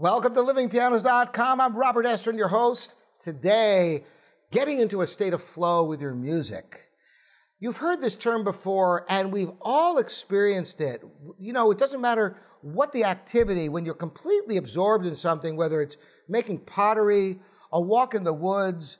Welcome to livingpianos.com. I'm Robert Estrin, your host. Today, getting into a state of flow with your music. You've heard this term before, and we've all experienced it. You know, it doesn't matter what the activity, when you're completely absorbed in something, whether it's making pottery, a walk in the woods,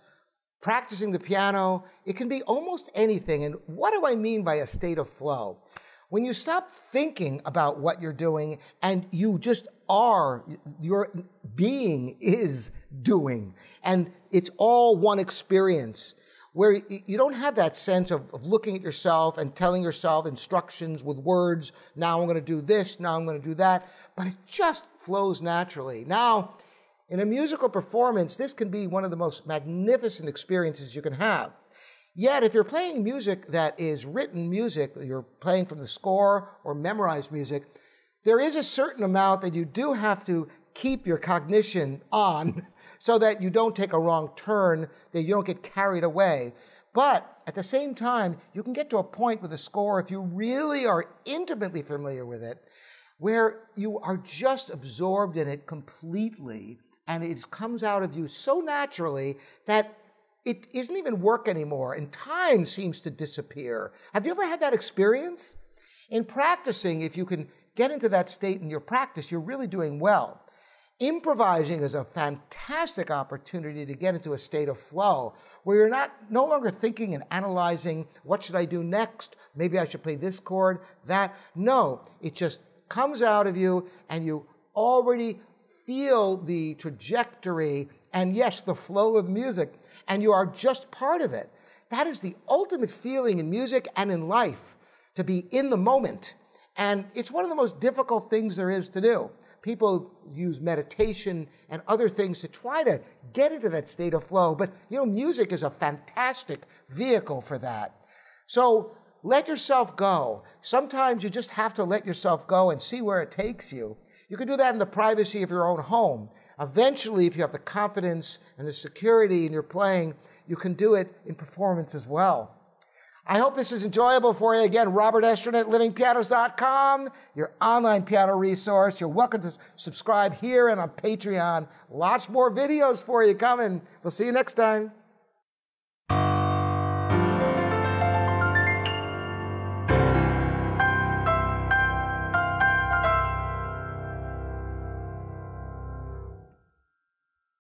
practicing the piano, it can be almost anything. And what do I mean by a state of flow? When you stop thinking about what you're doing and you just are, your being is doing, and it's all one experience where you don't have that sense of, of looking at yourself and telling yourself instructions with words. Now I'm going to do this, now I'm going to do that, but it just flows naturally. Now, in a musical performance, this can be one of the most magnificent experiences you can have. Yet, if you're playing music that is written music, you're playing from the score or memorized music, there is a certain amount that you do have to keep your cognition on so that you don't take a wrong turn, that you don't get carried away. But at the same time, you can get to a point with a score, if you really are intimately familiar with it, where you are just absorbed in it completely and it comes out of you so naturally that it isn't even work anymore and time seems to disappear. Have you ever had that experience? In practicing, if you can get into that state in your practice, you're really doing well. Improvising is a fantastic opportunity to get into a state of flow where you're not no longer thinking and analyzing what should I do next? Maybe I should play this chord, that. No, it just comes out of you and you already feel the trajectory and yes, the flow of music and you are just part of it. That is the ultimate feeling in music and in life, to be in the moment. And it's one of the most difficult things there is to do. People use meditation and other things to try to get into that state of flow, but you know, music is a fantastic vehicle for that. So let yourself go. Sometimes you just have to let yourself go and see where it takes you. You can do that in the privacy of your own home. Eventually, if you have the confidence and the security in your playing, you can do it in performance as well. I hope this is enjoyable for you. Again, Robert Estrin at livingpianos.com, your online piano resource. You're welcome to subscribe here and on Patreon. Lots more videos for you coming. We'll see you next time.